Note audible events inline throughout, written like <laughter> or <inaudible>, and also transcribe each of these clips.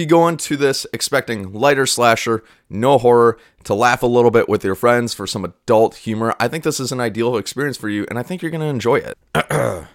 you go into this expecting lighter slasher, no horror, to laugh a little bit with your friends for some adult humor, I think this is an ideal experience for you, and I think you're going to enjoy it. <clears throat>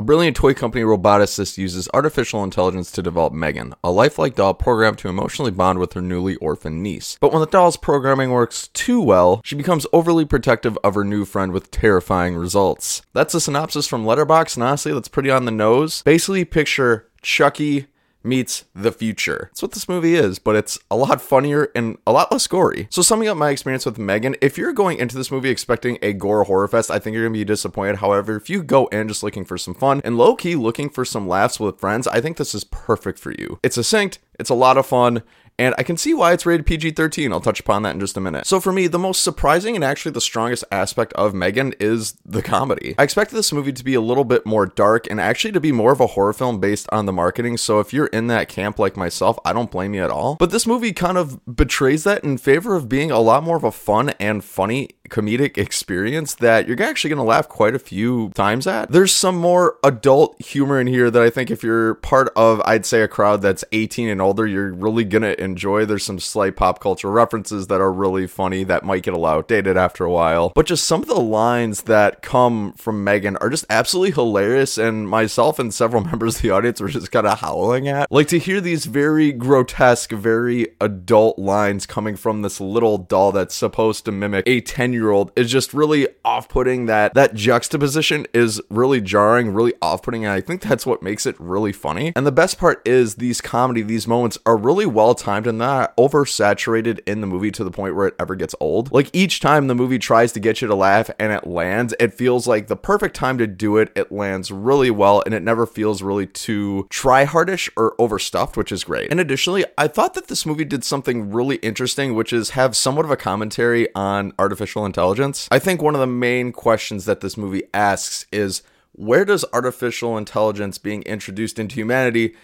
A brilliant toy company roboticist uses artificial intelligence to develop Megan, a lifelike doll programmed to emotionally bond with her newly orphaned niece. But when the doll's programming works too well, she becomes overly protective of her new friend with terrifying results. That's a synopsis from Letterboxd, and honestly, that's pretty on the nose. Basically, picture Chucky meets the future. That's what this movie is, but it's a lot funnier and a lot less gory. So, summing up my experience with Megan, if you're going into this movie expecting a gore horror fest, I think you're gonna be disappointed. However, if you go in just looking for some fun and low key looking for some laughs with friends, I think this is perfect for you. It's succinct, it's a lot of fun, and I can see why it's rated PG 13. I'll touch upon that in just a minute. So, for me, the most surprising and actually the strongest aspect of Megan is the comedy. I expected this movie to be a little bit more dark and actually to be more of a horror film based on the marketing. So, if you're in that camp like myself, I don't blame you at all. But this movie kind of betrays that in favor of being a lot more of a fun and funny comedic experience that you're actually going to laugh quite a few times at. There's some more adult humor in here that I think if you're part of, I'd say, a crowd that's 18 and older, you're really going to enjoy. There's some slight pop culture references that are really funny that might get a little outdated after a while. But just some of the lines that come from Megan are just absolutely hilarious, and myself and several <laughs> members of the audience were just kind of howling at. Like to hear these very grotesque, very adult lines coming from this little doll that's supposed to mimic a 10 year old is just really off putting. That that juxtaposition is really jarring, really off putting, and I think that's what makes it really funny. And the best part is these comedy, these moments are really well timed and not oversaturated in the movie to the point where it ever gets old. Like each time the movie tries to get you to laugh and it lands, it feels like the perfect time to do it. It lands really well and it never feels really too try hardish or overstuffed, which is great. And additionally, I thought that this movie did something really interesting, which is have somewhat of a commentary on artificial intelligence. I think one of the main questions that this movie asks is where does artificial intelligence being introduced into humanity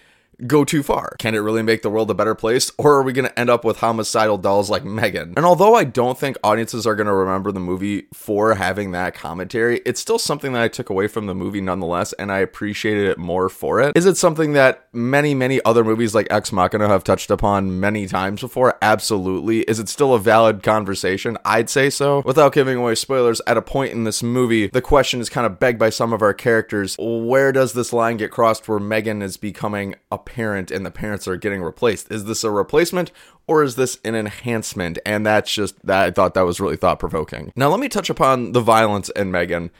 go too far? Can it really make the world a better place? Or are we going to end up with homicidal dolls like Megan? And although I don't think audiences are going to remember the movie for having that commentary, it's still something that I took away from the movie nonetheless, and I appreciated it more for it. Is it something that many, many other movies like Ex Machina have touched upon many times before? Absolutely. Is it still a valid conversation? I'd say so. Without giving away spoilers, at a point in this movie, the question is kind of begged by some of our characters where does this line get crossed where Megan is becoming a parent and the parents are getting replaced. Is this a replacement or is this an enhancement? And that's just that I thought that was really thought provoking. Now let me touch upon the violence in Megan.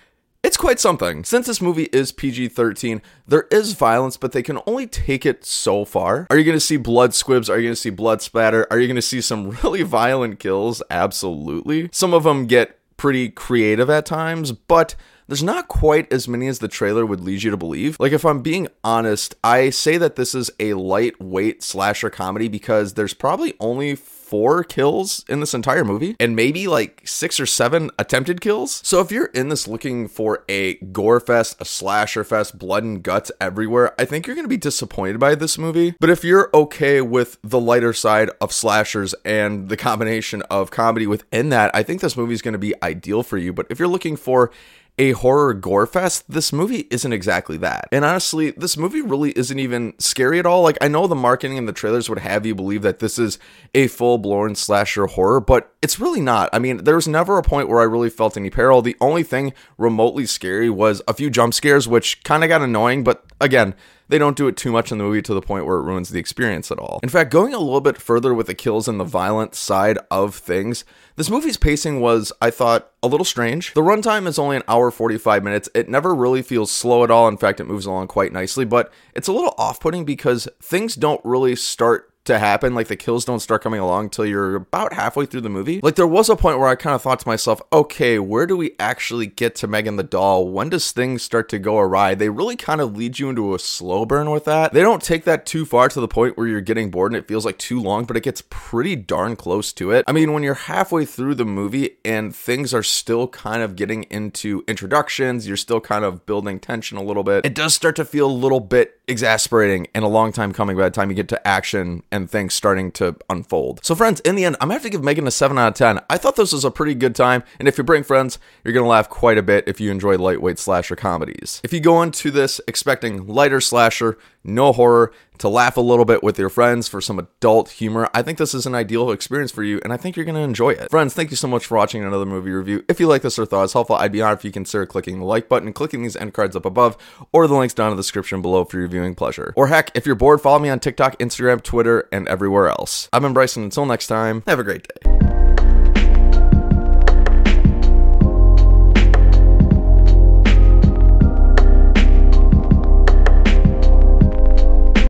It's quite something. Since this movie is PG 13, there is violence, but they can only take it so far. Are you to see blood squibs? Are you to see blood splatter? Are you to see some <laughs> really violent kills? Absolutely. Some of them get pretty creative at times, but there's not quite as many as the trailer would lead you to believe. Like, if I'm being honest, I say that this is a lightweight slasher comedy because there's probably only four kills in this entire movie and maybe like six or seven attempted kills. So if you're in this looking for a gore fest, a slasher fest, blood and guts everywhere, I think you're going to be disappointed by this movie. But if you're okay with the lighter side of slashers and the combination of comedy within that, I think this movie is going to be ideal for you. But if you're looking for a horror gore fest, this movie isn't exactly that. And honestly, this movie really isn't even scary at all. Like, I know the marketing and the trailers would have you believe that this is a full blown slasher horror, but it's really not. I mean, there was never a point where I really felt any peril. The only thing remotely scary was a few jump scares, which kind of got annoying, but again, they don't do it too much in the movie to the point where it ruins the experience at all. In fact, going a little bit further with the kills and the violent side of things, this movie's pacing was, I thought, a little strange. The runtime is only an hour 45 minutes. It never really feels slow at all. In fact, it moves along quite nicely, but it's a little off putting because things don't really start to happen. Like the kills don't start coming along until you're about halfway through the movie. Like there was a point where I kind of thought to myself, okay, where do we actually get to Megan the doll? When does things start to go awry? They really kind of lead you into a slow burn with that. They don't take that too far to the point where you're getting bored and it feels like too long, but it gets pretty darn close to it. I mean, when you're halfway through the movie and things are still kind of getting into introductions, you're still kind of building tension a little bit. It does start to feel a little bit exasperating and a long time coming by the time you get to action and things starting to unfold. So, friends, in the end, I'm gonna have to give Megan a 7 out of 10. I thought this was a pretty good time, and if you bring friends, you're gonna laugh quite a bit if you enjoy lightweight slasher comedies. If you go into this expecting lighter slasher, no horror, to laugh a little bit with your friends for some adult humor. I think this is an ideal experience for you, and I think you're going to enjoy it. Friends, thank you so much for watching another movie review. If you like this or thought it's helpful, I'd be honored if you consider clicking the like button clicking these end cards up above, or the links down in the description below for your viewing pleasure. Or heck, if you're bored, follow me on TikTok, Instagram, Twitter, and everywhere else. I've been Bryson. Until next time, have a great day.